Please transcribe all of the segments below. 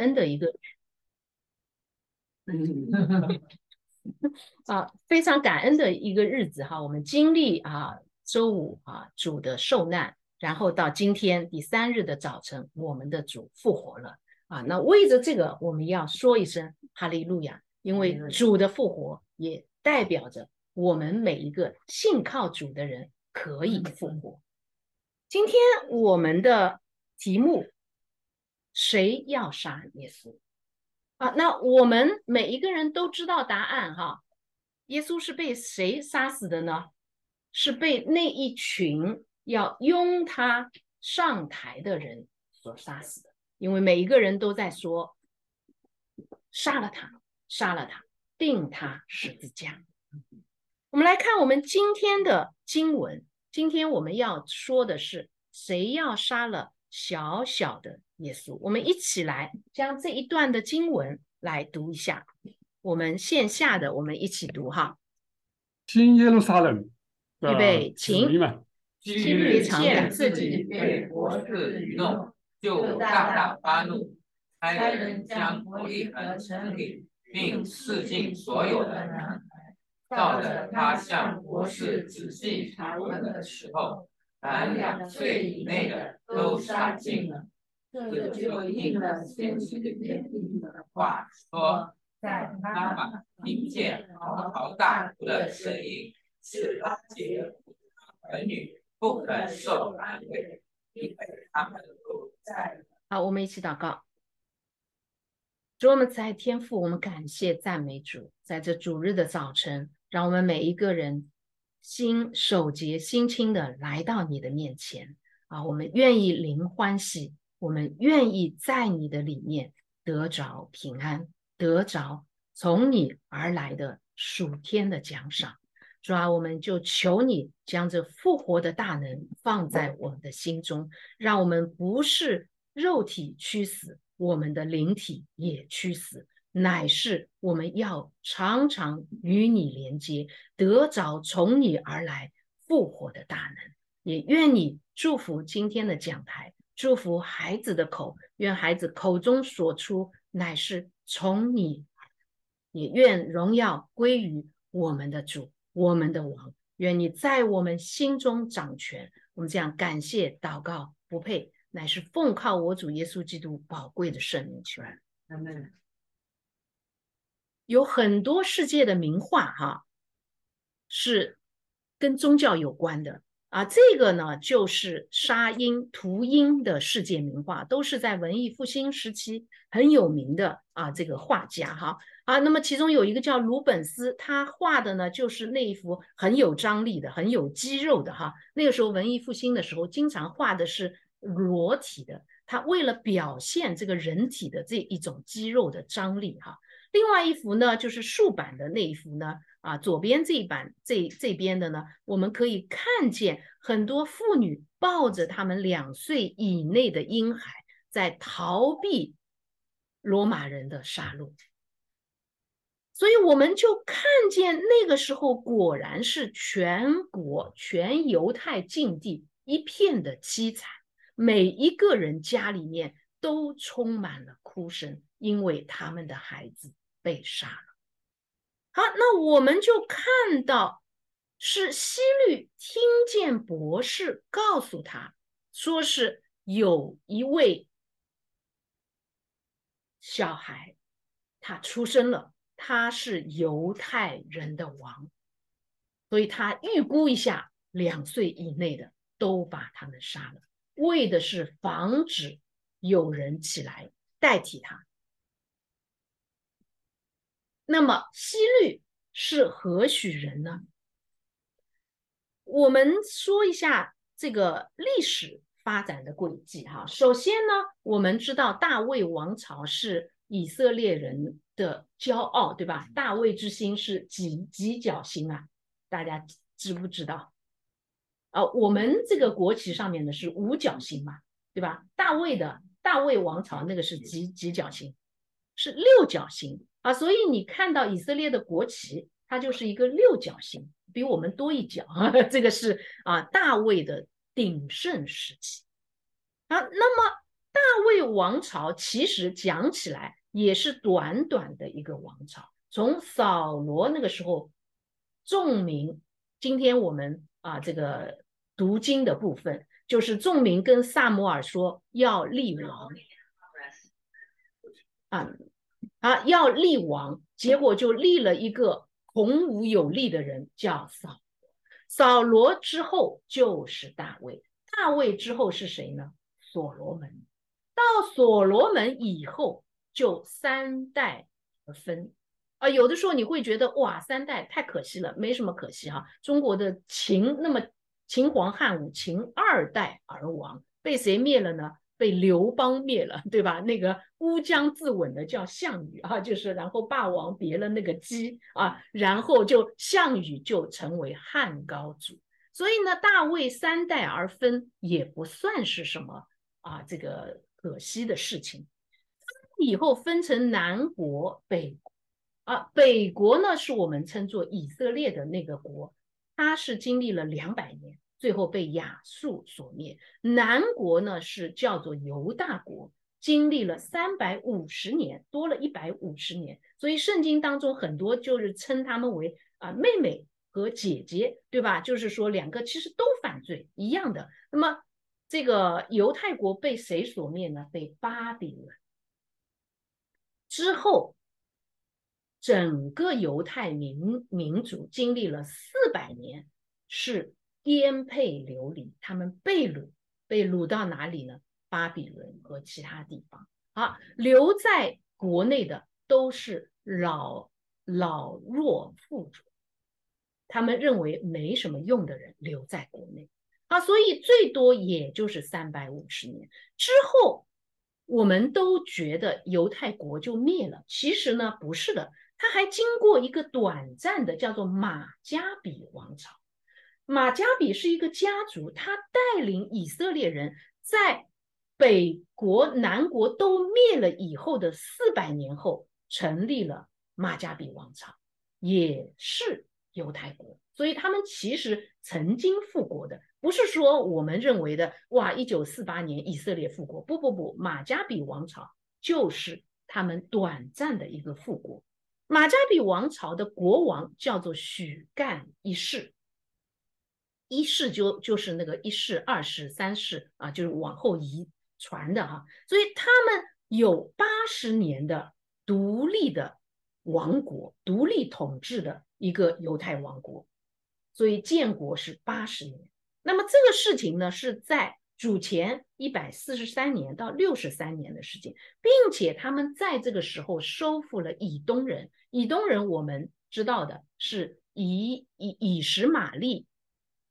恩的一个，啊，非常感恩的一个日子哈。我们经历啊，周五啊，主的受难，然后到今天第三日的早晨，我们的主复活了啊。那为着这个，我们要说一声哈利路亚，因为主的复活也代表着我们每一个信靠主的人可以复活。今天我们的题目。谁要杀耶稣啊？那我们每一个人都知道答案哈。耶稣是被谁杀死的呢？是被那一群要拥他上台的人所杀死的。因为每一个人都在说：“杀了他，杀了他，定他十字架。”我们来看我们今天的经文。今天我们要说的是谁要杀了小小的。耶稣，我们一起来将这一段的经文来读一下。我们线下的，我们一起读哈。新耶路撒冷，预备，请。今日见自己被国事愚弄，就大大发怒，差人将伯利恒城里并四境所有的人，到了他向博士仔细查问的时候，凡两岁以内的都杀尽了。这就应了先知耶利的话，说：“在妈妈听见嚎啕大哭的声音，是拉结儿女不肯受安慰，因为他们都在。”好，我们一起祷告。主我们慈爱天父，我们感谢赞美主，在这主日的早晨，让我们每一个人心守节、心清的来到你的面前啊！我们愿意灵欢喜。我们愿意在你的里面得着平安，得着从你而来的属天的奖赏。主啊，我们就求你将这复活的大能放在我们的心中，让我们不是肉体屈死，我们的灵体也屈死，乃是我们要常常与你连接，得着从你而来复活的大能。也愿你祝福今天的讲台。祝福孩子的口，愿孩子口中所出乃是从你，也愿荣耀归于我们的主，我们的王。愿你在我们心中掌权。我们这样感谢祷告，不配，乃是奉靠我主耶稣基督宝贵的圣名求。有很多世界的名画，哈，是跟宗教有关的。啊，这个呢，就是沙因、图因的世界名画，都是在文艺复兴时期很有名的啊，这个画家哈啊。那么其中有一个叫鲁本斯，他画的呢，就是那一幅很有张力的、很有肌肉的哈。那个时候文艺复兴的时候，经常画的是裸体的，他为了表现这个人体的这一种肌肉的张力哈。另外一幅呢，就是竖版的那一幅呢。啊，左边这一版这这边的呢，我们可以看见很多妇女抱着他们两岁以内的婴孩，在逃避罗马人的杀戮。所以我们就看见那个时候果然是全国全犹太境地一片的凄惨，每一个人家里面都充满了哭声，因为他们的孩子被杀了。好，那我们就看到是希律听见博士告诉他，说是有一位小孩，他出生了，他是犹太人的王，所以他预估一下，两岁以内的都把他们杀了，为的是防止有人起来代替他。那么西律是何许人呢？我们说一下这个历史发展的轨迹哈。首先呢，我们知道大卫王朝是以色列人的骄傲，对吧？大卫之星是几几角星啊？大家知不知道？啊，我们这个国旗上面的是五角星嘛，对吧？大卫的大卫王朝那个是几几角星？是六角星。啊，所以你看到以色列的国旗，它就是一个六角形，比我们多一角啊。这个是啊大卫的鼎盛时期啊。那么大卫王朝其实讲起来也是短短的一个王朝，从扫罗那个时候，众民，今天我们啊这个读经的部分，就是众民跟萨摩尔说要立王，啊啊要立王，结果就立了一个孔武有力的人叫扫罗，扫罗之后就是大卫，大卫之后是谁呢？所罗门。到所罗门以后，就三代而分啊。有的时候你会觉得哇，三代太可惜了，没什么可惜哈。中国的秦那么秦皇汉武，秦二代而亡，被谁灭了呢？被刘邦灭了，对吧？那个乌江自刎的叫项羽啊，就是然后霸王别了那个姬啊，然后就项羽就成为汉高祖。所以呢，大魏三代而分也不算是什么啊，这个。可惜的事情，以后分成南国、北国啊。北国呢，是我们称作以色列的那个国，它是经历了两百年，最后被亚述所灭。南国呢，是叫做犹大国，经历了三百五十年，多了一百五十年。所以圣经当中很多就是称他们为啊妹妹和姐姐，对吧？就是说两个其实都犯罪一样的。那么。这个犹太国被谁所灭呢？被巴比伦。之后，整个犹太民民族经历了四百年，是颠沛流离，他们被掳，被掳到哪里呢？巴比伦和其他地方。好，留在国内的都是老老弱妇孺，他们认为没什么用的人留在国内。啊，所以最多也就是三百五十年之后，我们都觉得犹太国就灭了。其实呢，不是的，它还经过一个短暂的叫做马加比王朝。马加比是一个家族，他带领以色列人在北国、南国都灭了以后的四百年后，成立了马加比王朝，也是犹太国。所以他们其实曾经复国的。不是说我们认为的哇，一九四八年以色列复国，不不不，马加比王朝就是他们短暂的一个复国。马加比王朝的国王叫做许干一世，一世就就是那个一世、二世、三世啊，就是往后遗传的哈。所以他们有八十年的独立的王国，独立统治的一个犹太王国，所以建国是八十年。那么这个事情呢，是在主前一百四十三年到六十三年的时间，并且他们在这个时候收复了以东人。以东人我们知道的是以以以实玛利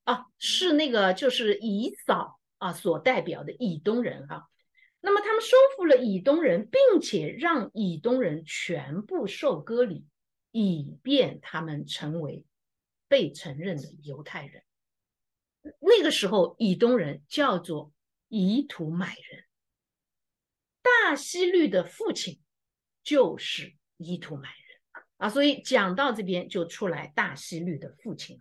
啊，是那个就是以扫啊所代表的以东人哈。那么他们收复了以东人，并且让以东人全部受割礼，以便他们成为被承认的犹太人。那个时候，以东人叫做以土买人，大希律的父亲就是以土买人啊，所以讲到这边就出来大希律的父亲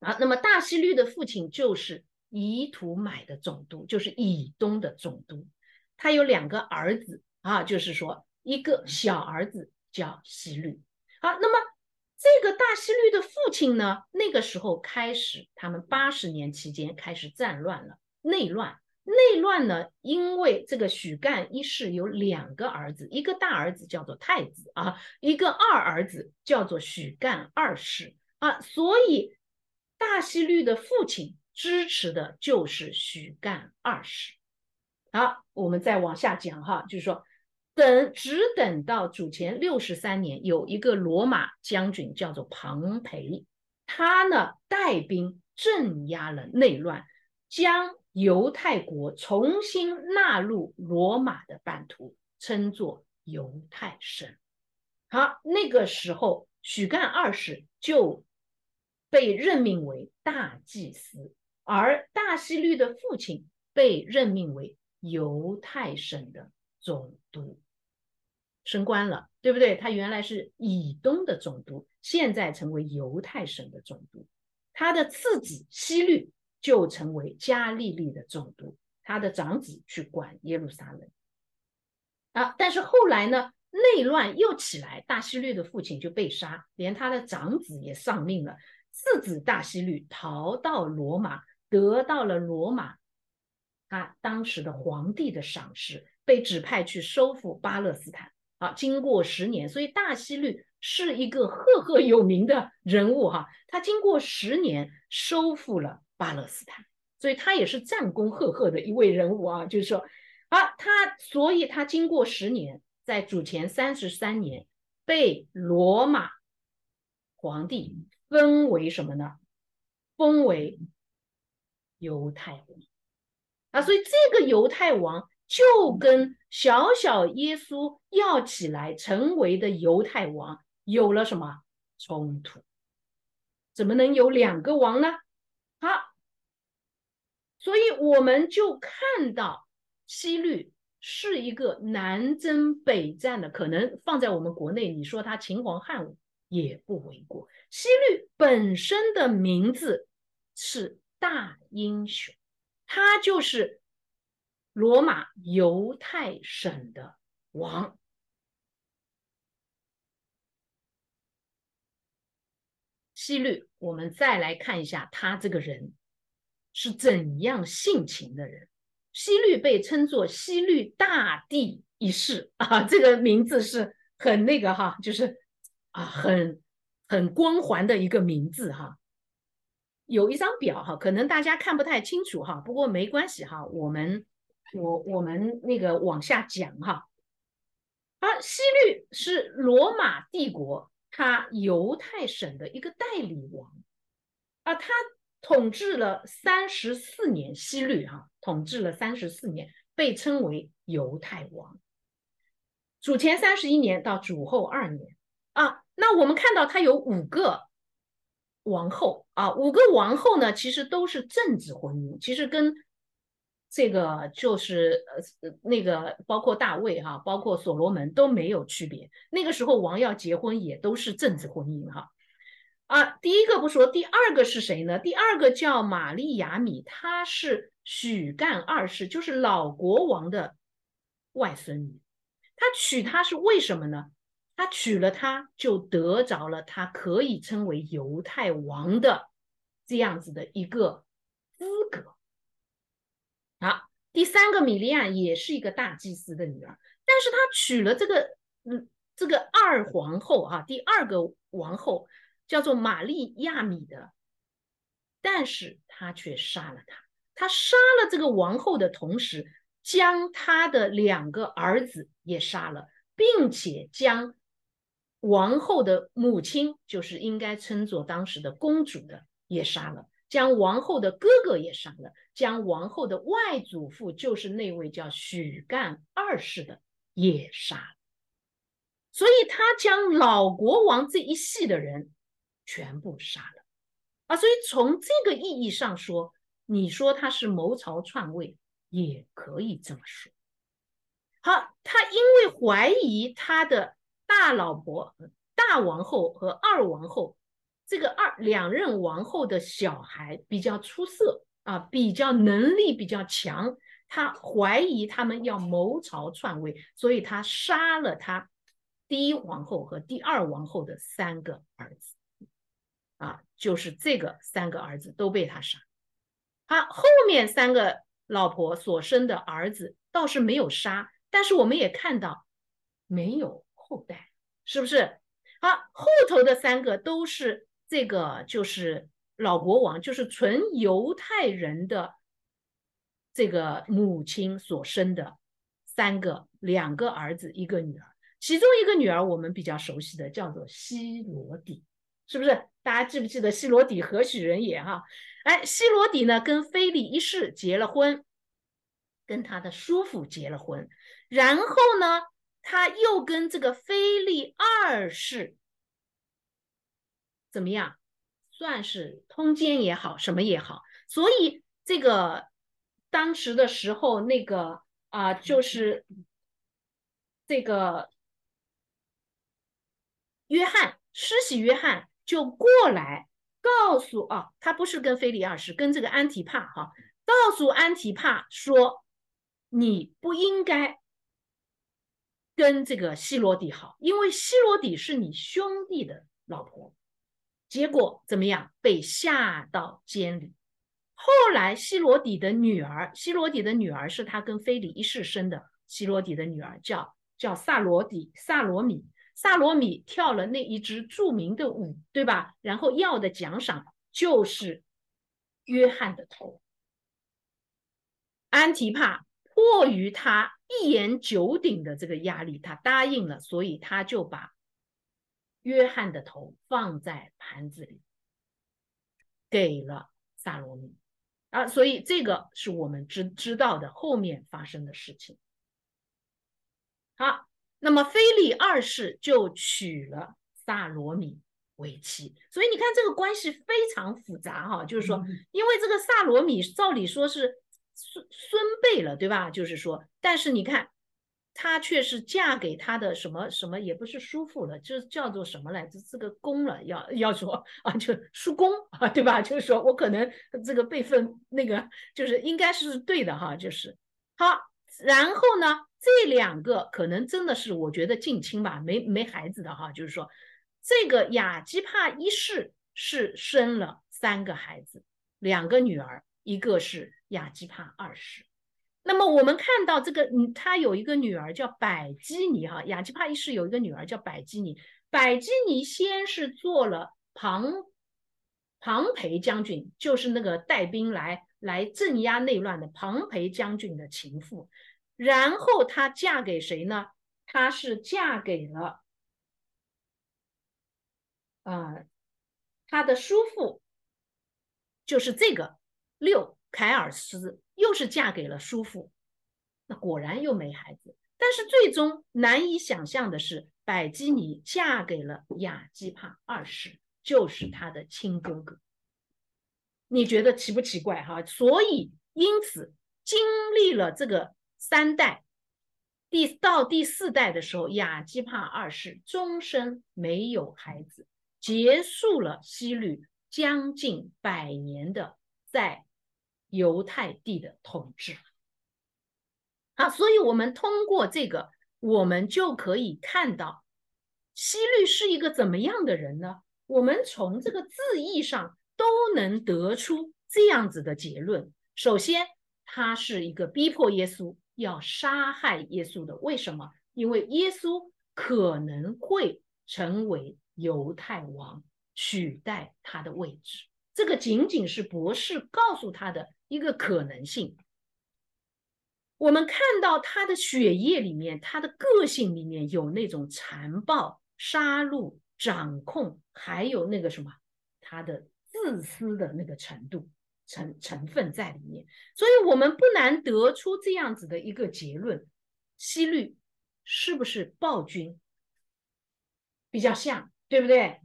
啊。那么大西律的父亲就是以土买的总督，就是以东的总督，他有两个儿子啊，就是说一个小儿子叫西律啊，那么。这个大西律的父亲呢，那个时候开始，他们八十年期间开始战乱了，内乱。内乱呢，因为这个许干一世有两个儿子，一个大儿子叫做太子啊，一个二儿子叫做许干二世啊，所以大希律的父亲支持的就是许干二世。好，我们再往下讲哈，就是说。等，只等到主前六十三年，有一个罗马将军叫做庞培，他呢带兵镇压了内乱，将犹太国重新纳入罗马的版图，称作犹太省。好，那个时候许干二世就被任命为大祭司，而大希律的父亲被任命为犹太省的总督。升官了，对不对？他原来是以东的总督，现在成为犹太省的总督。他的次子希律就成为加利利的总督。他的长子去管耶路撒冷。啊，但是后来呢，内乱又起来，大希律的父亲就被杀，连他的长子也丧命了。次子大希律逃到罗马，得到了罗马他当时的皇帝的赏识，被指派去收复巴勒斯坦。啊，经过十年，所以大希律是一个赫赫有名的人物哈。他经过十年收复了巴勒斯坦，所以他也是战功赫赫的一位人物啊。就是说，啊，他所以他经过十年，在主前三十三年被罗马皇帝封为什么呢？封为犹太王啊。所以这个犹太王。就跟小小耶稣要起来成为的犹太王有了什么冲突？怎么能有两个王呢？好，所以我们就看到西律是一个南征北战的，可能放在我们国内，你说他秦皇汉武也不为过。西律本身的名字是大英雄，他就是。罗马犹太省的王希律，我们再来看一下他这个人是怎样性情的人。希律被称作希律大帝一世啊，这个名字是很那个哈，就是啊，很很光环的一个名字哈。有一张表哈，可能大家看不太清楚哈，不过没关系哈，我们。我我们那个往下讲哈，啊，希律是罗马帝国他犹太省的一个代理王啊，他统治了三十四年，希律哈统治了三十四年，被称为犹太王。主前三十一年到主后二年，那我们看到他有五个王后啊，五个王后呢，其实都是政治婚姻，其实跟。这个就是呃那个包括大卫哈，包括所罗门都没有区别。那个时候王要结婚也都是政治婚姻哈。啊，第一个不说，第二个是谁呢？第二个叫玛丽亚米，她是许干二世，就是老国王的外孙女。他娶她是为什么呢？他娶了她就得着了他可以称为犹太王的这样子的一个资格。好，第三个米利亚也是一个大祭司的女儿，但是她娶了这个，嗯，这个二皇后啊，第二个王后叫做玛利亚米的，但是她却杀了她。他杀了这个王后的同时，将她的两个儿子也杀了，并且将王后的母亲，就是应该称作当时的公主的，也杀了。将王后的哥哥也杀了，将王后的外祖父，就是那位叫许干二世的也杀了，所以他将老国王这一系的人全部杀了啊！所以从这个意义上说，你说他是谋朝篡位，也可以这么说。好，他因为怀疑他的大老婆大王后和二王后。这个二两任王后的小孩比较出色啊，比较能力比较强，他怀疑他们要谋朝篡位，所以他杀了他第一皇后和第二王后的三个儿子，啊，就是这个三个儿子都被他杀。他，后面三个老婆所生的儿子倒是没有杀，但是我们也看到没有后代，是不是？好，后头的三个都是。这个就是老国王，就是纯犹太人的这个母亲所生的三个，两个儿子，一个女儿。其中一个女儿我们比较熟悉的叫做希罗底，是不是？大家记不记得希罗底何许人也？哈，哎，希罗底呢跟菲利一世结了婚，跟他的叔父结了婚，然后呢，他又跟这个菲利二世。怎么样，算是通奸也好，什么也好，所以这个当时的时候，那个啊，就是这个约翰施洗约翰就过来告诉啊，他不是跟菲利二世，跟这个安提帕哈，告诉安提帕说：“你不应该跟这个希罗底好，因为希罗底是你兄弟的老婆。”结果怎么样？被下到监里。后来希罗底的女儿，希罗底的女儿是他跟菲里一世生的。希罗底的女儿叫叫萨罗底萨罗米，萨罗米跳了那一支著名的舞，对吧？然后要的奖赏就是约翰的头。安提帕迫于他一言九鼎的这个压力，他答应了，所以他就把。约翰的头放在盘子里，给了萨罗米啊，所以这个是我们知知道的后面发生的事情。好，那么菲利二世就娶了萨罗米为妻，所以你看这个关系非常复杂哈，就是说，因为这个萨罗米照理说是孙孙辈了，对吧？就是说，但是你看。她却是嫁给他的什么什么，也不是叔父了，就叫做什么来着？这个公了，要要说啊，就叔公啊，对吧？就是说我可能这个辈分那个就是应该是对的哈，就是好。然后呢，这两个可能真的是我觉得近亲吧，没没孩子的哈，就是说这个雅基帕一世是生了三个孩子，两个女儿，一个是雅基帕二世。那么我们看到这个，嗯，他有一个女儿叫百基尼哈，雅基帕一世有一个女儿叫百基尼，百基尼先是做了庞庞培将军，就是那个带兵来来镇压内乱的庞培将军的情妇，然后她嫁给谁呢？她是嫁给了，啊，她的叔父，就是这个六凯尔斯。又是嫁给了叔父，那果然又没孩子。但是最终难以想象的是，百基尼嫁给了雅基帕二世，就是他的亲哥哥。你觉得奇不奇怪？哈，所以因此经历了这个三代，第到第四代的时候，雅基帕二世终身没有孩子，结束了西律将近百年的在。犹太地的统治，啊，所以我们通过这个，我们就可以看到希律是一个怎么样的人呢？我们从这个字义上都能得出这样子的结论。首先，他是一个逼迫耶稣要杀害耶稣的，为什么？因为耶稣可能会成为犹太王，取代他的位置。这个仅仅是博士告诉他的。一个可能性，我们看到他的血液里面，他的个性里面有那种残暴、杀戮、掌控，还有那个什么，他的自私的那个程度成成分在里面。所以，我们不难得出这样子的一个结论：西律是不是暴君？比较像，对不对？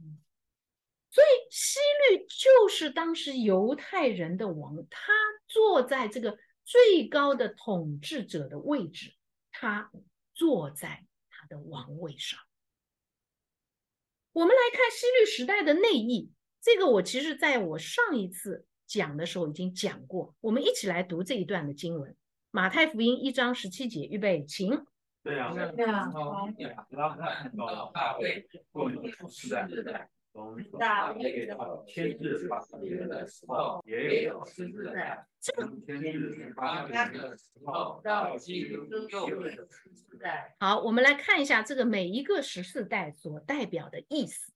所以，西律就是当时犹太人的王，他坐在这个最高的统治者的位置，他坐在他的王位上。我们来看西律时代的内意，这个我其实在我上一次讲的时候已经讲过。我们一起来读这一段的经文：马太福音一章十七节，预备，请。对呀，对呀，好，大卫，我们是在。大卫的天日八年的时候，也有十四代；天日八年的时候，到基督又有十四代。好，我们来看一下这个每一个十四代所代表的意思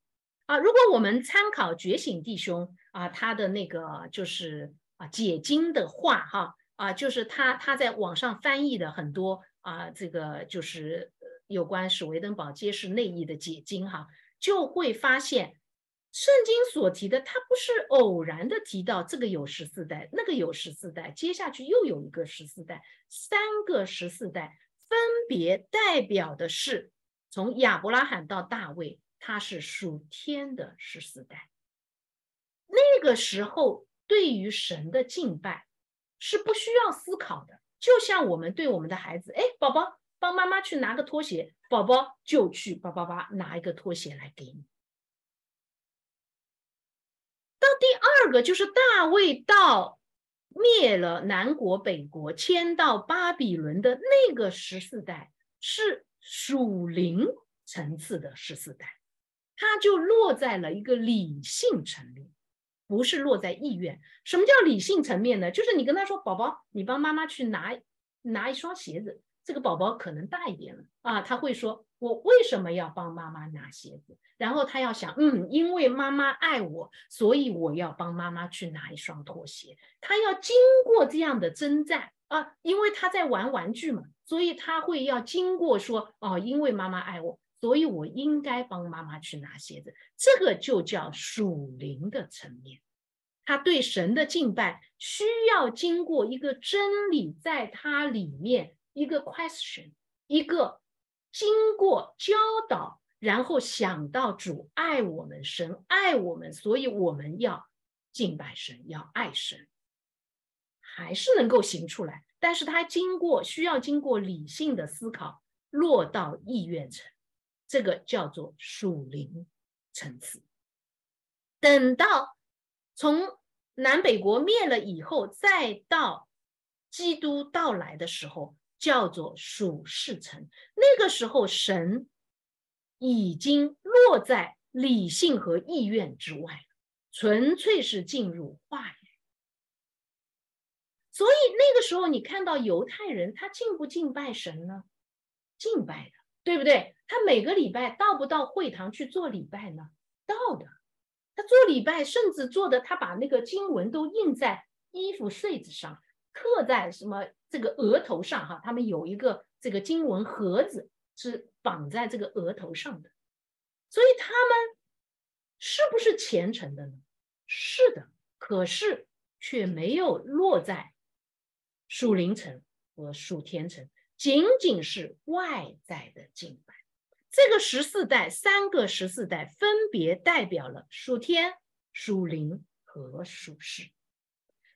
啊。如果我们参考觉醒弟兄啊，他的那个就是啊解经的话哈啊，就是他他在网上翻译的很多啊，这个就是有关史维登堡揭示内意的解经哈，就会发现。圣经所提的，它不是偶然的提到这个有十四代，那个有十四代，接下去又有一个十四代，三个十四代分别代表的是从亚伯拉罕到大卫，他是属天的十四代。那个时候对于神的敬拜是不需要思考的，就像我们对我们的孩子，哎，宝宝帮妈妈去拿个拖鞋，宝宝就去叭叭叭拿一个拖鞋来给你。第二个就是大卫到灭了南国北国，迁到巴比伦的那个十四代是属灵层次的十四代，他就落在了一个理性层面，不是落在意愿。什么叫理性层面呢？就是你跟他说：“宝宝，你帮妈妈去拿拿一双鞋子。”这个宝宝可能大一点了啊，他会说：“我为什么要帮妈妈拿鞋子？”然后他要想：“嗯，因为妈妈爱我，所以我要帮妈妈去拿一双拖鞋。”他要经过这样的征战啊，因为他在玩玩具嘛，所以他会要经过说：“哦，因为妈妈爱我，所以我应该帮妈妈去拿鞋子。”这个就叫属灵的层面，他对神的敬拜需要经过一个真理在他里面。一个 question，一个经过教导，然后想到主爱我们，神爱我们，所以我们要敬拜神，要爱神，还是能够行出来。但是他经过需要经过理性的思考，落到意愿层，这个叫做属灵层次。等到从南北国灭了以后，再到基督到来的时候。叫做属世层，那个时候神已经落在理性和意愿之外，纯粹是进入话语。所以那个时候你看到犹太人，他敬不敬拜神呢？敬拜的，对不对？他每个礼拜到不到会堂去做礼拜呢？到的。他做礼拜，甚至做的，他把那个经文都印在衣服穗子上。刻在什么这个额头上哈？他们有一个这个经文盒子是绑在这个额头上的，所以他们是不是虔诚的呢？是的，可是却没有落在属灵层和属天层，仅仅是外在的敬拜。这个十四代，三个十四代分别代表了属天、属灵和属世。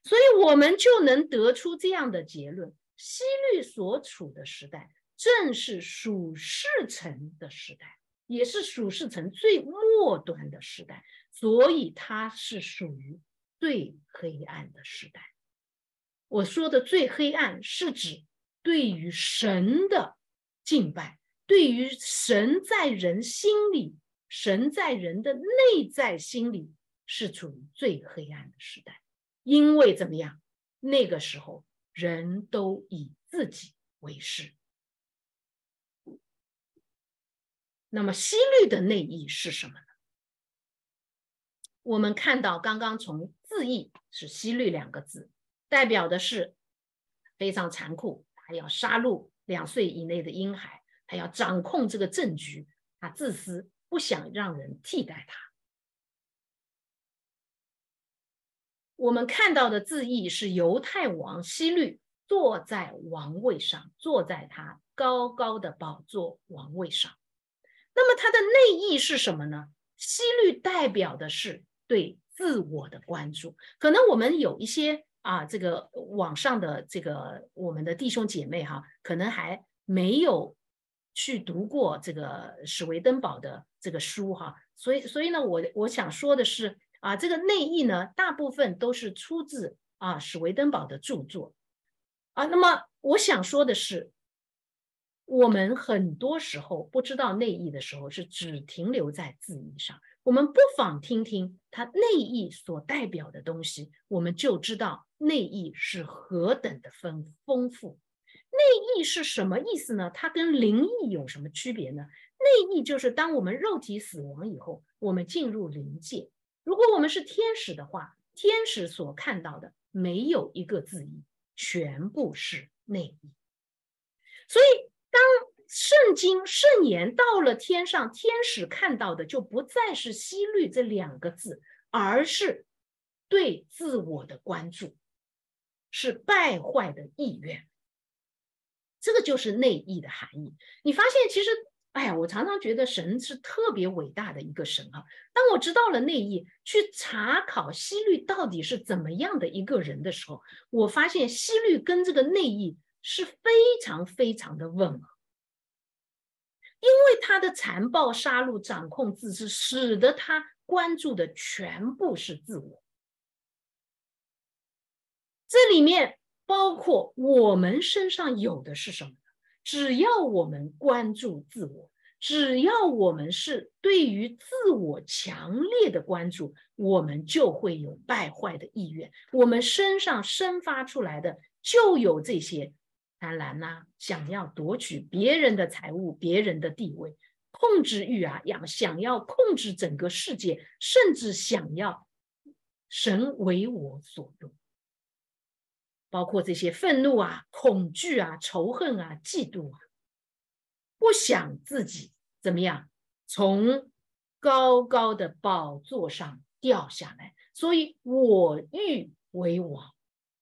所以我们就能得出这样的结论：西律所处的时代，正是属世层的时代，也是属世层最末端的时代。所以它是属于最黑暗的时代。我说的最黑暗，是指对于神的敬拜，对于神在人心里，神在人的内在心里，是处于最黑暗的时代。因为怎么样？那个时候人都以自己为师。那么西律的内意是什么呢？我们看到刚刚从字义是西律两个字，代表的是非常残酷，他要杀戮两岁以内的婴孩，他要掌控这个政局，他自私，不想让人替代他。我们看到的字义是犹太王希律坐在王位上，坐在他高高的宝座王位上。那么它的内意是什么呢？希律代表的是对自我的关注。可能我们有一些啊，这个网上的这个我们的弟兄姐妹哈，可能还没有去读过这个史维登堡的这个书哈，所以所以呢，我我想说的是。啊，这个内意呢，大部分都是出自啊史维登堡的著作啊。那么我想说的是，我们很多时候不知道内意的时候，是只停留在字义上。我们不妨听听它内意所代表的东西，我们就知道内意是何等的丰丰富。内意是什么意思呢？它跟灵异有什么区别呢？内意就是当我们肉体死亡以后，我们进入灵界。如果我们是天使的话，天使所看到的没有一个字义，全部是内意。所以，当圣经圣言到了天上，天使看到的就不再是西律这两个字，而是对自我的关注，是败坏的意愿。这个就是内意的含义。你发现，其实。哎呀，我常常觉得神是特别伟大的一个神啊！当我知道了内意，去查考西律到底是怎么样的一个人的时候，我发现西律跟这个内意是非常非常的吻合，因为他的残暴杀戮、掌控自私，使得他关注的全部是自我。这里面包括我们身上有的是什么？只要我们关注自我，只要我们是对于自我强烈的关注，我们就会有败坏的意愿。我们身上生发出来的就有这些贪婪呐，想要夺取别人的财物、别人的地位，控制欲啊，要想要控制整个世界，甚至想要神为我所用。包括这些愤怒啊、恐惧啊、仇恨啊、嫉妒啊，不想自己怎么样从高高的宝座上掉下来，所以我欲为王，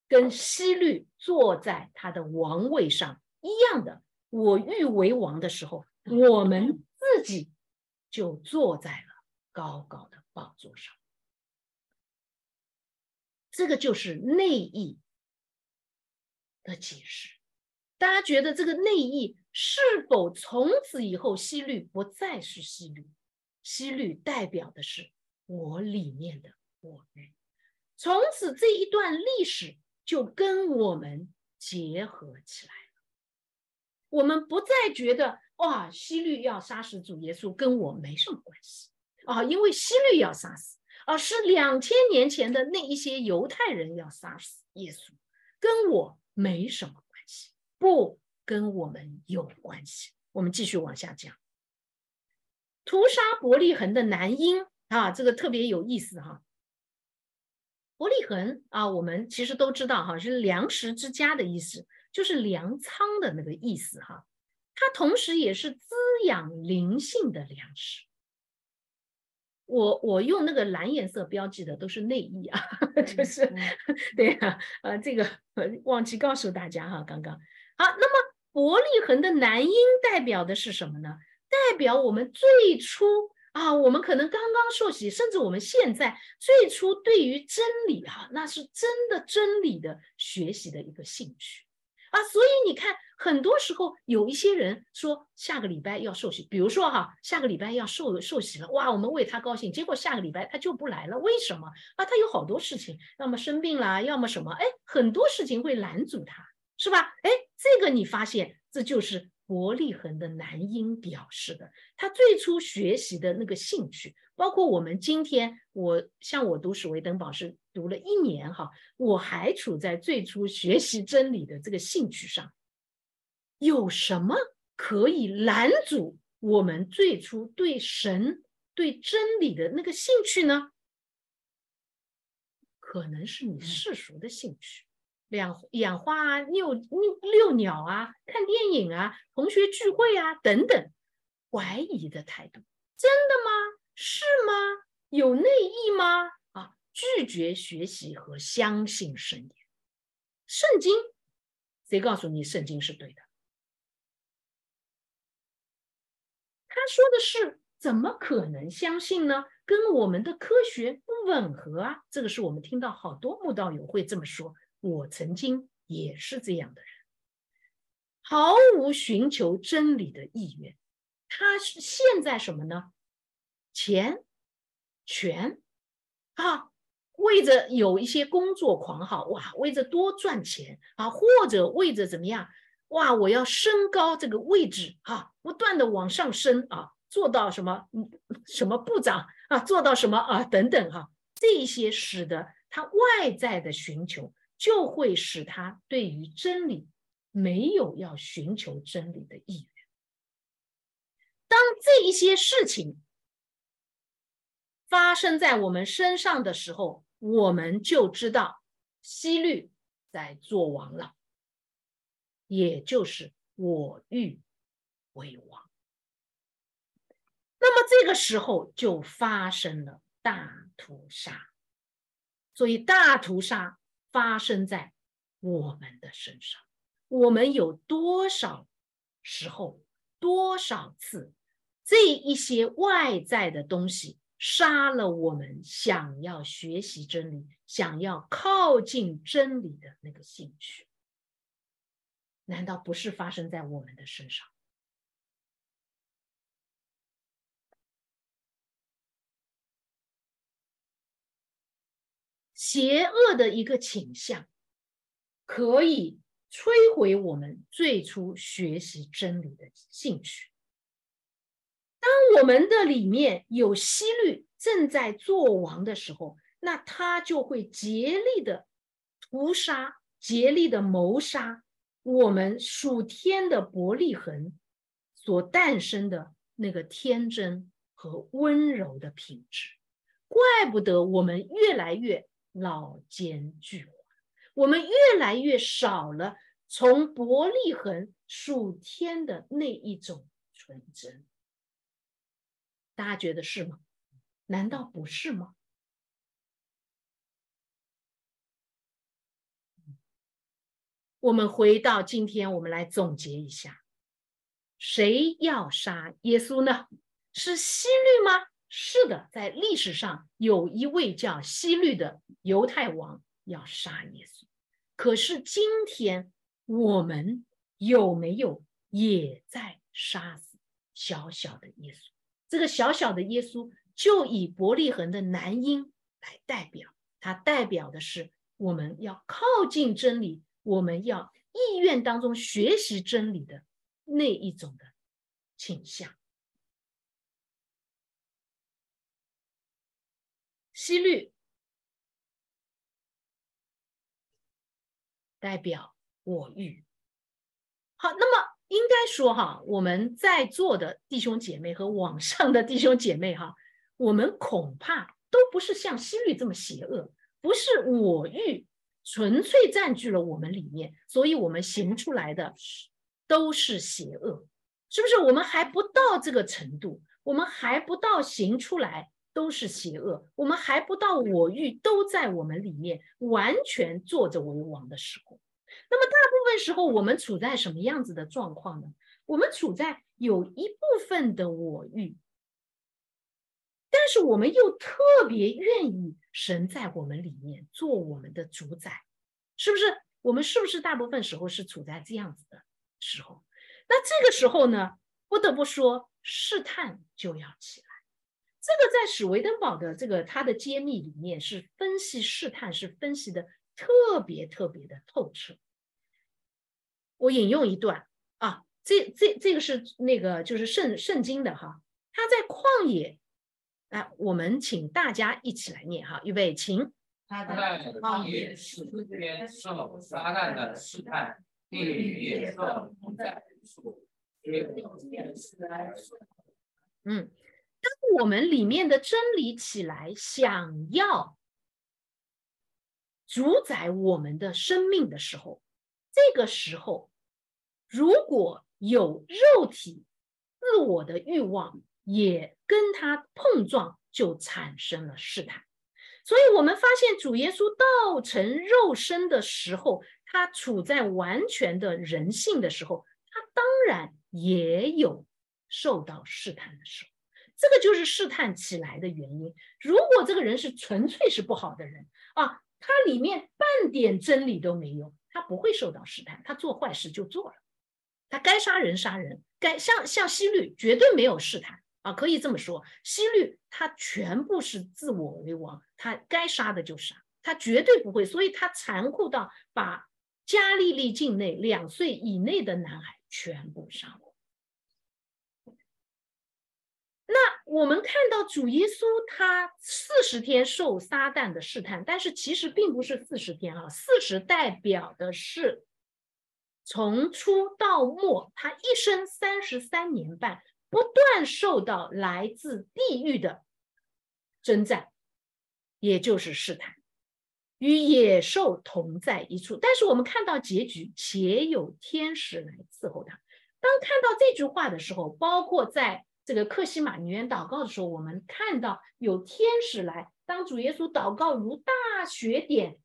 跟希律坐在他的王位上一样的。我欲为王的时候，我们自己就坐在了高高的宝座上。这个就是内意。的解释，大家觉得这个内意是否从此以后西律不再是西律？西律代表的是我里面的我欲，从此这一段历史就跟我们结合起来了。我们不再觉得哇，西律要杀死主耶稣跟我没什么关系啊，因为西律要杀死，而是两千年前的那一些犹太人要杀死耶稣，跟我。没什么关系，不跟我们有关系。我们继续往下讲，屠杀伯利恒的男婴啊，这个特别有意思哈。伯利恒啊，我们其实都知道哈，是粮食之家的意思，就是粮仓的那个意思哈。它同时也是滋养灵性的粮食。我我用那个蓝颜色标记的都是内衣啊，就是 对呀，呃，这个忘记告诉大家哈，刚刚好。那么伯利恒的男婴代表的是什么呢？代表我们最初啊，我们可能刚刚受洗，甚至我们现在最初对于真理哈，那是真的真理的学习的一个兴趣啊，所以你看。很多时候有一些人说下个礼拜要受洗，比如说哈，下个礼拜要受受洗了，哇，我们为他高兴。结果下个礼拜他就不来了，为什么啊？他有好多事情，要么生病了，要么什么，哎，很多事情会拦阻他，是吧？哎，这个你发现这就是伯利恒的男婴表示的，他最初学习的那个兴趣，包括我们今天，我像我读史维登堡是读了一年哈，我还处在最初学习真理的这个兴趣上。有什么可以拦阻我们最初对神、对真理的那个兴趣呢？可能是你世俗的兴趣，养养花啊、遛遛遛鸟啊、看电影啊、同学聚会啊等等，怀疑的态度，真的吗？是吗？有内意吗？啊，拒绝学习和相信圣言。圣经，谁告诉你圣经是对的？他说的是，怎么可能相信呢？跟我们的科学不吻合啊！这个是我们听到好多慕道友会这么说。我曾经也是这样的人，毫无寻求真理的意愿。他现在什么呢？钱、权啊，为着有一些工作狂好哇，为着多赚钱啊，或者为着怎么样？哇！我要升高这个位置啊，不断的往上升啊，做到什么什么部长啊，做到什么啊等等哈，这些使得他外在的寻求，就会使他对于真理没有要寻求真理的意愿。当这一些事情发生在我们身上的时候，我们就知道西律在做王了。也就是我欲为王，那么这个时候就发生了大屠杀，所以大屠杀发生在我们的身上。我们有多少时候、多少次，这一些外在的东西杀了我们想要学习真理、想要靠近真理的那个兴趣？难道不是发生在我们的身上？邪恶的一个倾向，可以摧毁我们最初学习真理的兴趣。当我们的里面有希律正在做王的时候，那他就会竭力的屠杀、竭力的谋杀我们属天的伯利恒所诞生的那个天真和温柔的品质。怪不得我们越来越老奸巨猾，我们越来越少了从伯利恒属天的那一种纯真。大家觉得是吗？难道不是吗？我们回到今天，我们来总结一下：谁要杀耶稣呢？是希律吗？是的，在历史上有一位叫希律的犹太王要杀耶稣。可是今天我们有没有也在杀死小小的耶稣？这个小小的耶稣就以伯利恒的男婴来代表，它代表的是我们要靠近真理，我们要意愿当中学习真理的那一种的倾向。西律代表我欲。好，那么。应该说哈，我们在座的弟兄姐妹和网上的弟兄姐妹哈，我们恐怕都不是像西律这么邪恶，不是我欲纯粹占据了我们里面，所以我们行出来的都是邪恶，是不是？我们还不到这个程度，我们还不到行出来都是邪恶，我们还不到我欲都在我们里面完全坐着为王的时候。那么大部分时候，我们处在什么样子的状况呢？我们处在有一部分的我欲，但是我们又特别愿意神在我们里面做我们的主宰，是不是？我们是不是大部分时候是处在这样子的时候？那这个时候呢，不得不说试探就要起来。这个在史维登堡的这个他的揭秘里面是分析试探，是分析的。特别特别的透彻。我引用一段啊，这这这个是那个就是圣圣经的哈，他在旷野，哎，我们请大家一起来念哈，预备，请。他在旷野十天受撒旦的试探，地狱野兽同在一处，嗯，当我们里面的真理起来，想要。主宰我们的生命的时候，这个时候，如果有肉体自我的欲望也跟他碰撞，就产生了试探。所以，我们发现主耶稣道成肉身的时候，他处在完全的人性的时候，他当然也有受到试探的时候。这个就是试探起来的原因。如果这个人是纯粹是不好的人啊。他里面半点真理都没有，他不会受到试探，他做坏事就做了，他该杀人杀人，该像像西律绝对没有试探啊，可以这么说，西律他全部是自我为王，他该杀的就杀，他绝对不会，所以他残酷到把加利利境内两岁以内的男孩全部杀了。那我们看到主耶稣他四十天受撒旦的试探，但是其实并不是四十天啊，四十代表的是从初到末，他一生三十三年半不断受到来自地狱的征战，也就是试探，与野兽同在一处。但是我们看到结局，且有天使来伺候他。当看到这句话的时候，包括在。这个克西马尼园祷告的时候，我们看到有天使来。当主耶稣祷告如大雪点，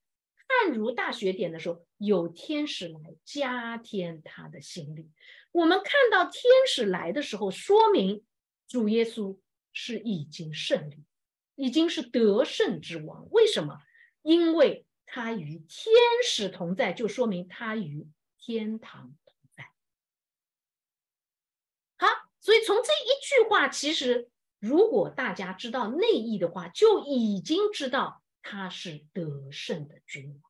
汗如大雪点的时候，有天使来加添他的心力。我们看到天使来的时候，说明主耶稣是已经胜利，已经是得胜之王。为什么？因为他与天使同在，就说明他与天堂同在。好。所以从这一句话，其实如果大家知道内意的话，就已经知道他是得胜的君王。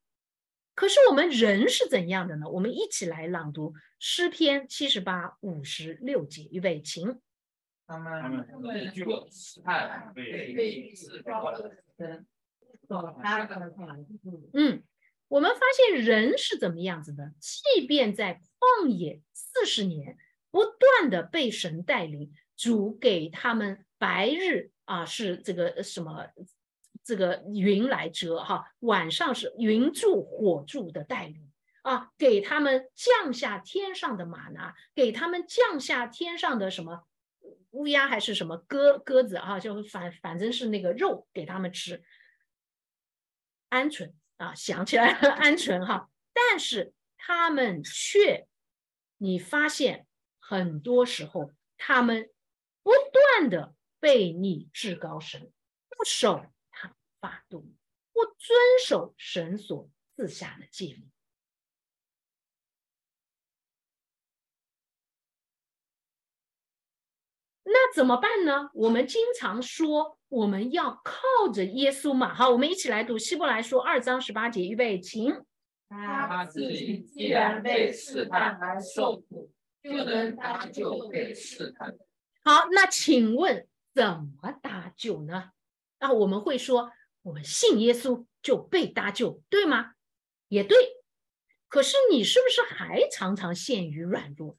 可是我们人是怎样的呢？我们一起来朗读诗篇七十八五十六节，预备，请。他们畏惧试探，被试探的嗯，我们发现人是怎么样子的？即便在旷野四十年，不断的被神带领，主给他们白日啊是这个什么？这个云来遮哈，晚上是云柱火柱的带领啊，给他们降下天上的马拿，给他们降下天上的什么乌鸦还是什么鸽鸽子啊，就反反正是那个肉给他们吃，鹌鹑啊，想起来了 鹌鹑哈，但是他们却，你发现很多时候他们不断的被你至高神不守。法度不遵守神所赐下的诫命，那怎么办呢？我们经常说我们要靠着耶稣嘛。好，我们一起来读希伯来书二章十八节，预备，请。他自己既然被试探而受苦，就能搭救被试探。好，那请问怎么搭救呢？那我们会说。我们信耶稣就被搭救，对吗？也对。可是你是不是还常常陷于软弱？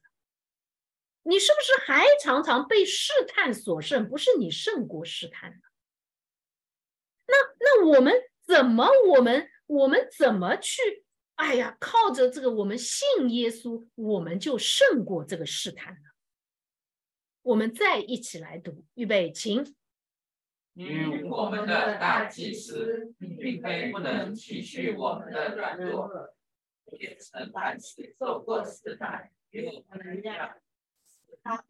你是不是还常常被试探所胜？不是你胜过试探那那我们怎么？我们我们怎么去？哎呀，靠着这个，我们信耶稣，我们就胜过这个试探了？我们再一起来读，预备，请。因为我们的大祭司并非不能体恤我们的软弱，也曾凡事受过试探，与我们一样。好。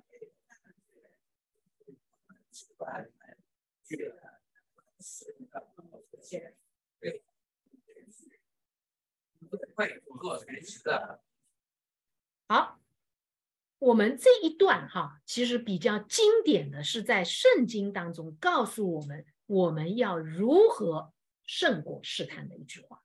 我们这一段哈，其实比较经典的是在圣经当中告诉我们，我们要如何胜过试探的一句话。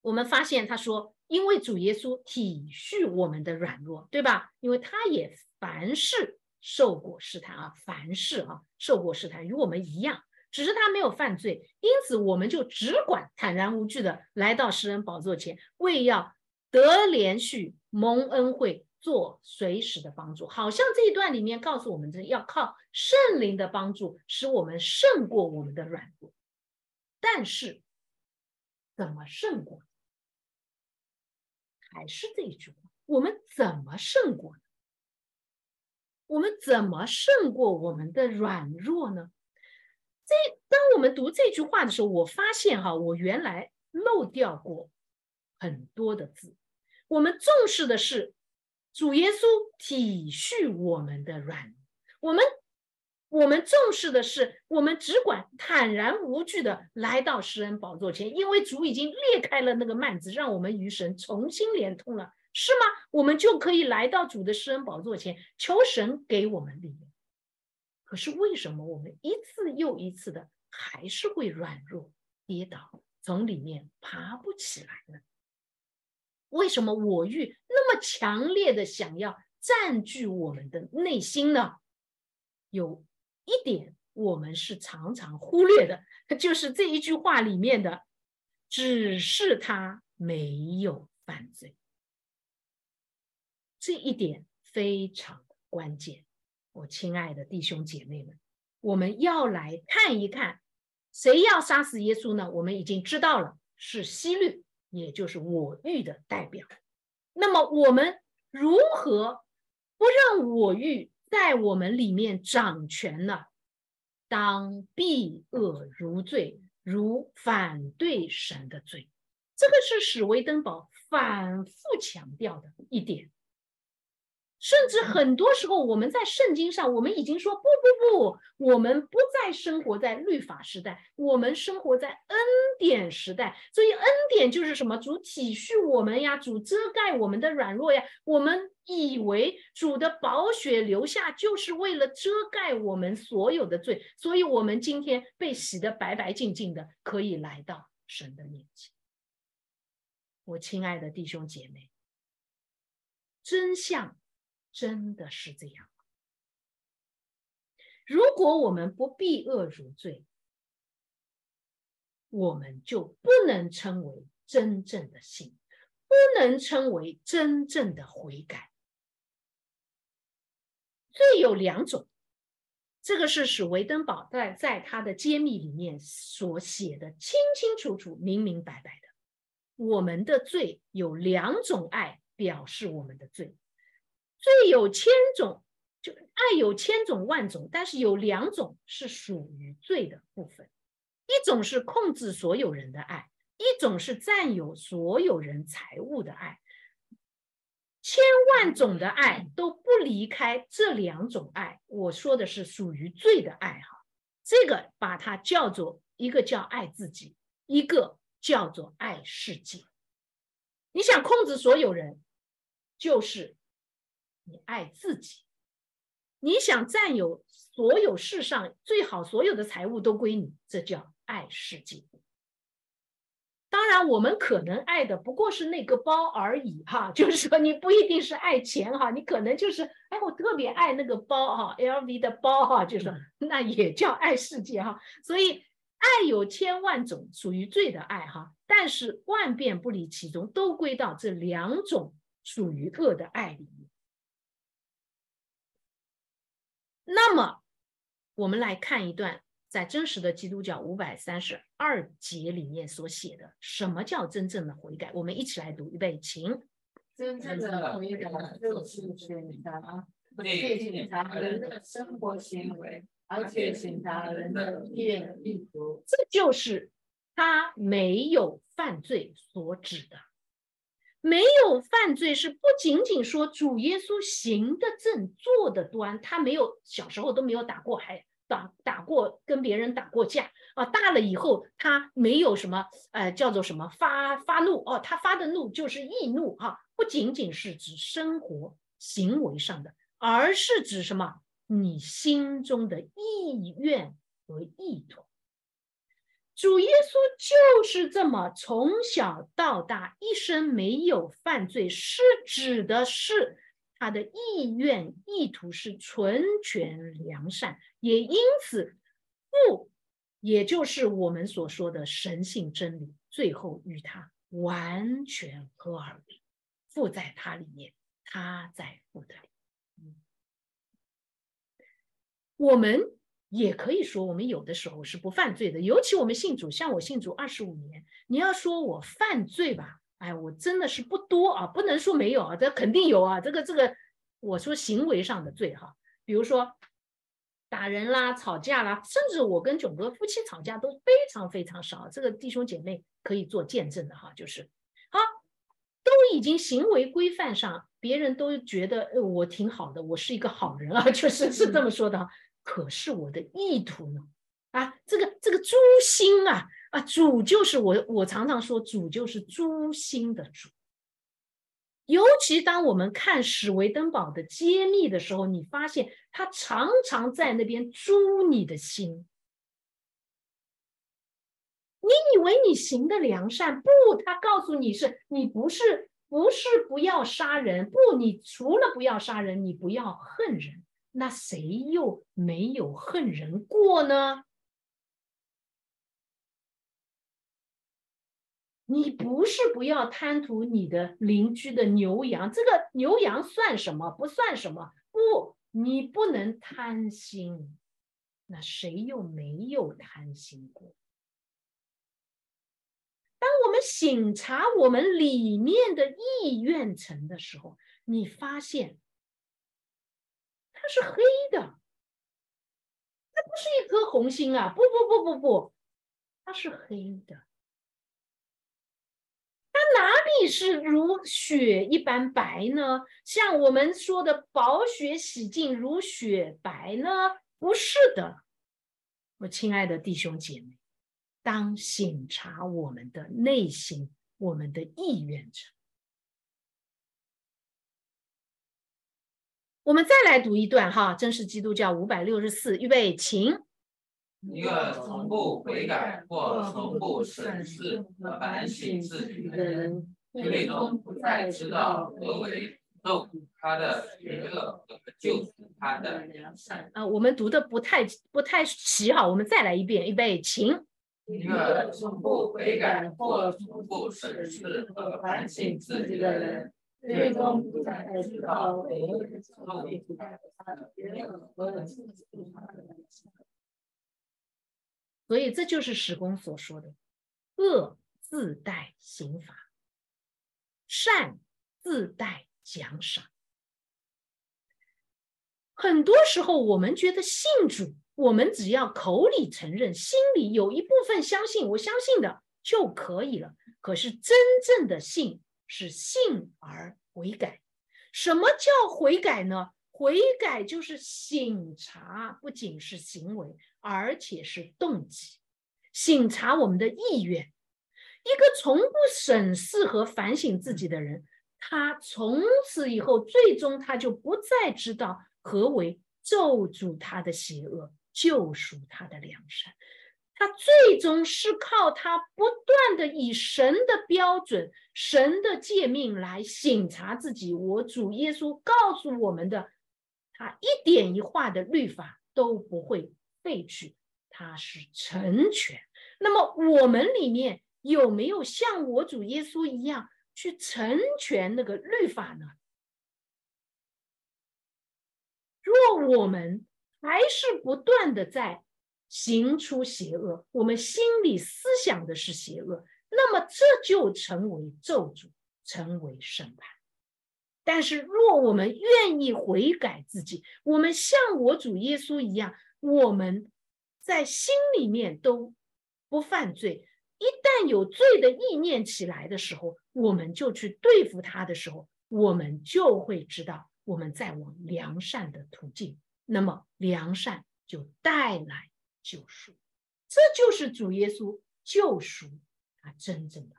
我们发现他说，因为主耶稣体恤我们的软弱，对吧？因为他也凡事受过试探啊，凡事啊受过试探，与我们一样，只是他没有犯罪，因此我们就只管坦然无惧的来到施恩宝座前，为要得连续蒙恩惠。做随时的帮助，好像这一段里面告诉我们，这要靠圣灵的帮助，使我们胜过我们的软弱。但是，怎么胜过？还是这一句话，我们怎么胜过？我们怎么胜过我们的软弱呢？这当我们读这句话的时候，我发现哈，我原来漏掉过很多的字。我们重视的是。主耶稣体恤我们的软，我们我们重视的是，我们只管坦然无惧的来到施恩宝座前，因为主已经裂开了那个幔子，让我们与神重新连通了，是吗？我们就可以来到主的施恩宝座前，求神给我们力量。可是为什么我们一次又一次的还是会软弱、跌倒，从里面爬不起来呢？为什么我欲那么强烈的想要占据我们的内心呢？有一点我们是常常忽略的，就是这一句话里面的，只是他没有犯罪，这一点非常关键。我亲爱的弟兄姐妹们，我们要来看一看，谁要杀死耶稣呢？我们已经知道了，是希律。也就是我欲的代表，那么我们如何不让我欲在我们里面掌权呢？当避恶如罪，如反对神的罪，这个是史维登堡反复强调的一点。甚至很多时候，我们在圣经上，我们已经说不不不，我们不再生活在律法时代，我们生活在恩典时代。所以恩典就是什么？主体恤我们呀，主遮盖我们的软弱呀。我们以为主的宝血留下就是为了遮盖我们所有的罪，所以我们今天被洗得白白净净的，可以来到神的面前。我亲爱的弟兄姐妹，真相真的是这样。如果我们不避恶如罪，我们就不能称为真正的信，不能称为真正的悔改。罪有两种，这个是史维登堡在在他的揭秘里面所写的清清楚楚、明明白白的。我们的罪有两种爱表示我们的罪，罪有千种，就爱有千种万种，但是有两种是属于罪的部分，一种是控制所有人的爱，一种是占有所有人财物的爱。千万种的爱都不离开这两种爱，我说的是属于罪的爱哈，这个把它叫做一个叫爱自己，一个叫做爱世界。你想控制所有人，就是你爱自己；你想占有所有世上最好所有的财物都归你，这叫爱世界。当然，我们可能爱的不过是那个包而已，哈，就是说你不一定是爱钱，哈，你可能就是，哎，我特别爱那个包，哈，LV 的包，哈，就是那也叫爱世界，哈。所以爱有千万种，属于罪的爱，哈，但是万变不离其中，都归到这两种属于恶的爱里面。那么，我们来看一段。在真实的基督教五百三十二节里面所写的，什么叫真正的悔改？我们一起来读一遍，请。真正的悔改就是检查，不仅检查人的生活行为，而且检查人的愿意图。这就是他没有犯罪所指的。没有犯罪是不仅仅说主耶稣行的正、坐的端，他没有小时候都没有打过孩。打打过跟别人打过架啊，大了以后他没有什么呃叫做什么发发怒哦，他发的怒就是易怒哈，不仅仅是指生活行为上的，而是指什么你心中的意愿和意图。主耶稣就是这么从小到大一生没有犯罪，是指的是。他的意愿意图是纯全良善，也因此父，也就是我们所说的神性真理，最后与他完全合而为一。父在他里面，他在父的里。我们也可以说，我们有的时候是不犯罪的，尤其我们信主，像我信主二十五年，你要说我犯罪吧。哎，我真的是不多啊，不能说没有啊，这肯定有啊。这个这个，我说行为上的罪哈，比如说打人啦、吵架啦，甚至我跟囧哥夫妻吵架都非常非常少。这个弟兄姐妹可以做见证的哈，就是好，都已经行为规范上，别人都觉得我挺好的，我是一个好人啊，确 实是这么说的哈。可是我的意图呢？啊，这个这个诛心啊！啊，主就是我，我常常说主就是诛心的主。尤其当我们看史维登堡的揭秘的时候，你发现他常常在那边诛你的心。你以为你行的良善，不，他告诉你是你不是不是不要杀人，不，你除了不要杀人，你不要恨人。那谁又没有恨人过呢？你不是不要贪图你的邻居的牛羊，这个牛羊算什么？不算什么。不，你不能贪心。那谁又没有贪心过？当我们醒察我们里面的意愿层的时候，你发现它是黑的，它不是一颗红心啊！不不不不不，它是黑的。它哪里是如雪一般白呢？像我们说的薄雪洗净如雪白呢？不是的，我亲爱的弟兄姐妹，当醒察我们的内心，我们的意愿者。我们再来读一段哈，真是基督教五百六十四，预备，请。一个从不悔改或从不审视和反省自己的人，最终不再知道何为咒他的邪恶和救赎他的良善。啊，我们读的不太不太齐哈，我们再来一遍，预备，请。一个从不悔改或从不审视和反省自己的人，最终不再知道为咒他的邪恶和救赎他的良善。所以这就是史公所说的：恶自带刑罚，善自带奖赏。很多时候，我们觉得信主，我们只要口里承认，心里有一部分相信，我相信的就可以了。可是真正的信是信而悔改。什么叫悔改呢？悔改就是醒察，不仅是行为。而且是动机，醒察我们的意愿。一个从不审视和反省自己的人，他从此以后，最终他就不再知道何为咒诅他的邪恶，救赎他的良善。他最终是靠他不断的以神的标准、神的诫命来审查自己。我主耶稣告诉我们的，他一点一画的律法都不会。废去，他是成全。那么我们里面有没有像我主耶稣一样去成全那个律法呢？若我们还是不断的在行出邪恶，我们心里思想的是邪恶，那么这就成为咒诅，成为审判。但是若我们愿意悔改自己，我们像我主耶稣一样。我们在心里面都不犯罪，一旦有罪的意念起来的时候，我们就去对付他的时候，我们就会知道我们在往良善的途径，那么良善就带来救赎，这就是主耶稣救赎他真正的，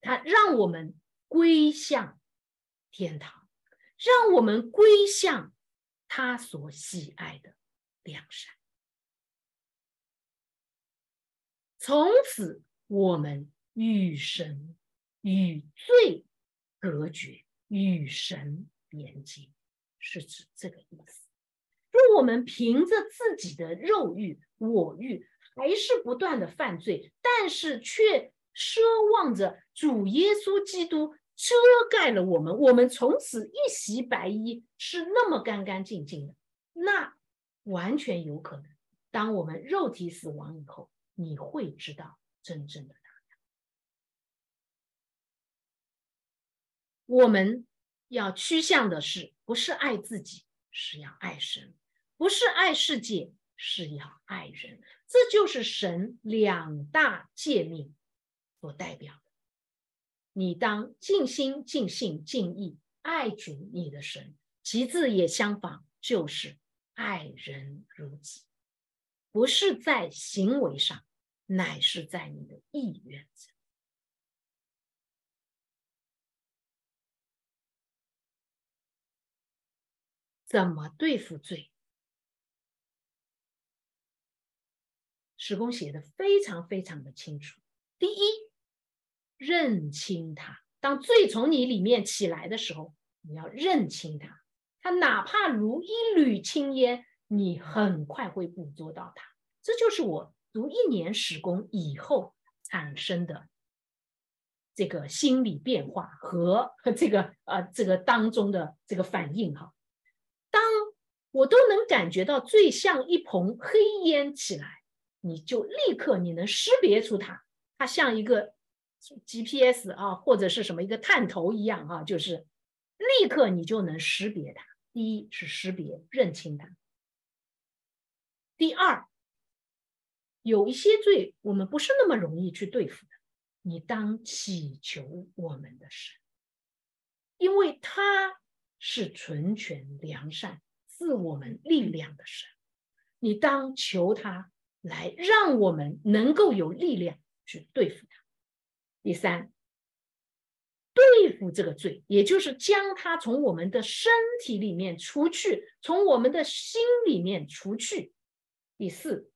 他让我们归向天堂，让我们归向。他所喜爱的良善，从此我们与神与罪隔绝，与神连接，是指这个意思。若我们凭着自己的肉欲、我欲，还是不断的犯罪，但是却奢望着主耶稣基督。遮盖了我们，我们从此一袭白衣，是那么干干净净的。那完全有可能，当我们肉体死亡以后，你会知道真正的答案。我们要趋向的是，不是爱自己，是要爱神；不是爱世界，是要爱人。这就是神两大诫命所代表的。你当尽心、尽性、尽意爱主你的神，其次也相仿，就是爱人如己。不是在行为上，乃是在你的意愿上。怎么对付罪？史公写的非常非常的清楚。第一。认清他，当罪从你里面起来的时候，你要认清他。他哪怕如一缕青烟，你很快会捕捉到他。这就是我读一年史工以后产生的这个心理变化和这个呃这个当中的这个反应哈。当我都能感觉到最像一蓬黑烟起来，你就立刻你能识别出它，它像一个。GPS 啊，或者是什么一个探头一样啊，就是立刻你就能识别它。第一是识别认清它，第二有一些罪我们不是那么容易去对付的，你当祈求我们的神，因为他是纯全良善、赐我们力量的神，你当求他来让我们能够有力量去对付他。第三，对付这个罪，也就是将它从我们的身体里面除去，从我们的心里面除去。第四，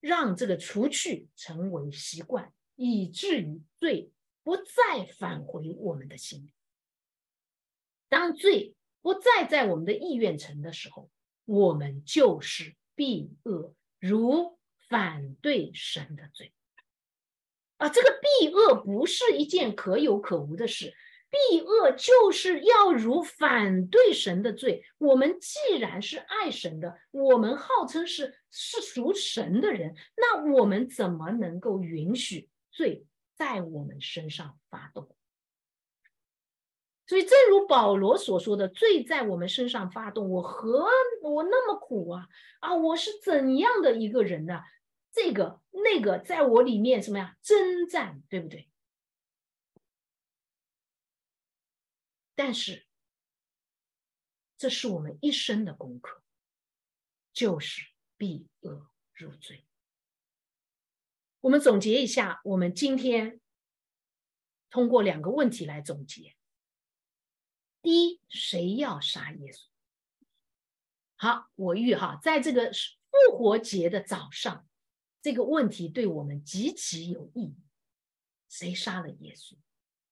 让这个除去成为习惯，以至于罪不再返回我们的心。当罪不再在我们的意愿成的时候，我们就是避恶，如反对神的罪。啊，这个避恶不是一件可有可无的事。避恶就是要如反对神的罪。我们既然是爱神的，我们号称是是属神的人，那我们怎么能够允许罪在我们身上发动？所以，正如保罗所说的，罪在我们身上发动，我何我那么苦啊啊！我是怎样的一个人呢？这个那个，在我里面什么呀？征战，对不对？但是，这是我们一生的功课，就是避恶入罪。我们总结一下，我们今天通过两个问题来总结：第一，谁要杀耶稣？好，我预哈，在这个复活节的早上，这个问题对我们极其有意义。谁杀了耶稣？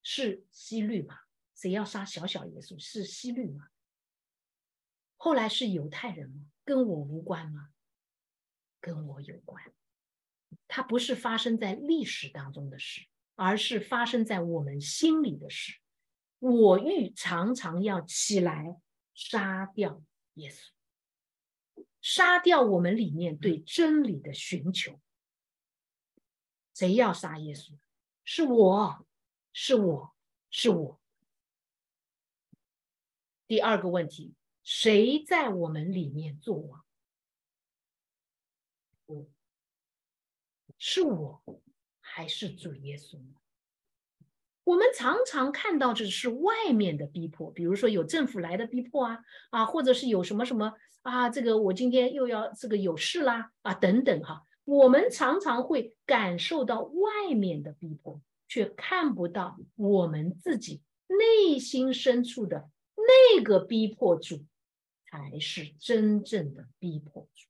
是希律吗？谁要杀小小耶稣是希律吗？后来是犹太人吗？跟我无关吗？跟我有关。它不是发生在历史当中的事，而是发生在我们心里的事。我欲常常要起来杀掉耶稣，杀掉我们里面对真理的寻求。谁要杀耶稣？是我，是我，是我。第二个问题，谁在我们里面做王？是我还是主耶稣呢？我们常常看到这是外面的逼迫，比如说有政府来的逼迫啊啊，或者是有什么什么啊，这个我今天又要这个有事啦啊等等哈，我们常常会感受到外面的逼迫，却看不到我们自己内心深处的。那个逼迫主才是真正的逼迫主。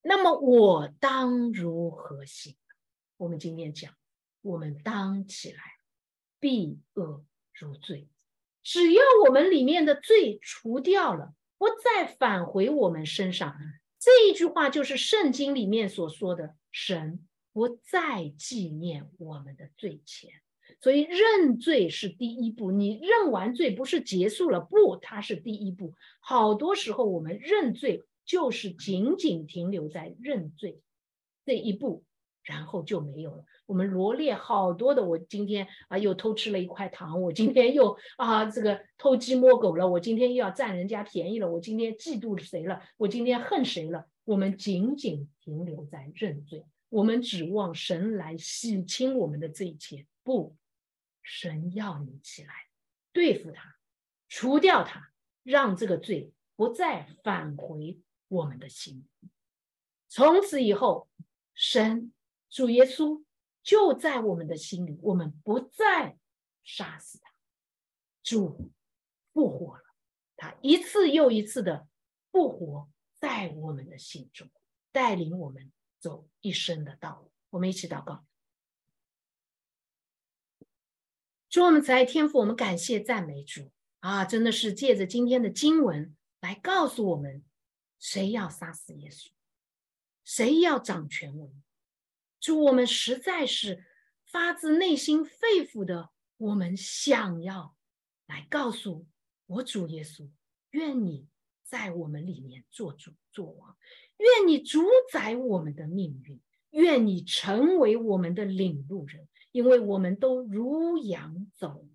那么我当如何行？我们今天讲，我们当起来，避恶如罪。只要我们里面的罪除掉了，不再返回我们身上，这一句话就是圣经里面所说的：神不再纪念我们的罪前。所以认罪是第一步，你认完罪不是结束了，不，它是第一步。好多时候我们认罪就是仅仅停留在认罪这一步，然后就没有了。我们罗列好多的，我今天啊又偷吃了一块糖，我今天又啊这个偷鸡摸狗了，我今天又要占人家便宜了，我今天嫉妒谁了，我今天恨谁了？我们仅仅停留在认罪，我们指望神来洗清我们的这一切。不，神要你起来对付他，除掉他，让这个罪不再返回我们的心。从此以后，神主耶稣就在我们的心里，我们不再杀死他。主复活了，他一次又一次的复活在我们的心中，带领我们走一生的道路。我们一起祷告。主我们慈爱天赋，我们感谢赞美主啊！真的是借着今天的经文来告诉我们，谁要杀死耶稣，谁要掌权位。主，我们实在是发自内心肺腑的，我们想要来告诉我主耶稣，愿你在我们里面做主做王，愿你主宰我们的命运，愿你成为我们的领路人。因为我们都如羊走，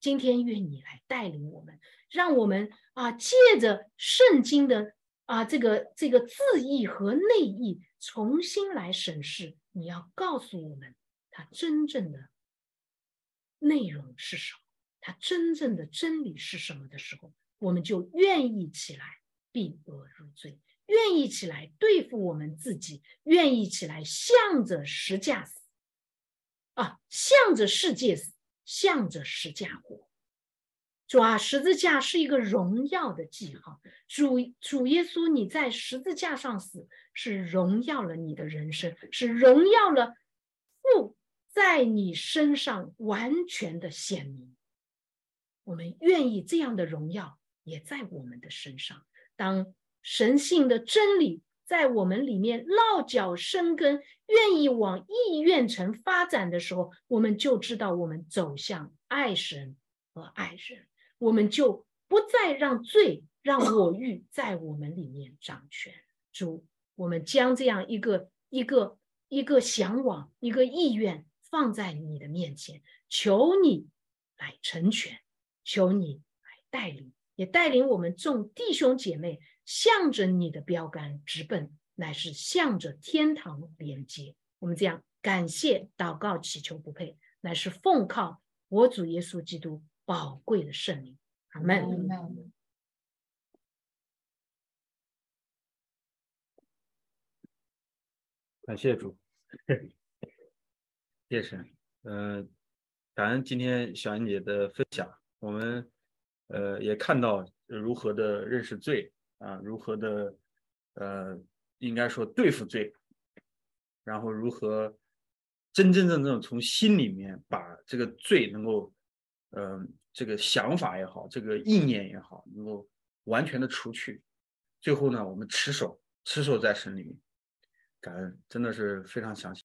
今天愿你来带领我们，让我们啊借着圣经的啊这个这个字义和内意，重新来审视。你要告诉我们它真正的内容是什么，它真正的真理是什么的时候，我们就愿意起来避恶入罪，愿意起来对付我们自己，愿意起来向着十架死。啊，向着世界死，向着十架活。主啊，十字架是一个荣耀的记号。主主耶稣，你在十字架上死，是荣耀了你的人生，是荣耀了父在你身上完全的显明。我们愿意这样的荣耀也在我们的身上。当神性的真理在我们里面落脚生根，愿意往意愿城发展的时候，我们就知道我们走向爱神和爱人。我们就不再让罪、让我欲在我们里面掌权。主，我们将这样一个、一个、一个向往、一个意愿放在你的面前，求你来成全，求你来带领，也带领我们众弟兄姐妹向着你的标杆直奔，乃是向着天堂连接。我们这样感谢、祷告、祈求不配，乃是奉靠我主耶稣基督。宝贵的圣灵，阿门。感谢主，谢神。嗯，感恩今天小安姐的分享，我们呃也看到如何的认识罪啊，如何的呃应该说对付罪，然后如何真真正正从心里面把这个罪能够。嗯，这个想法也好，这个意念也好，能够完全的除去。最后呢，我们持守，持守在神里面，感恩，真的是非常详细。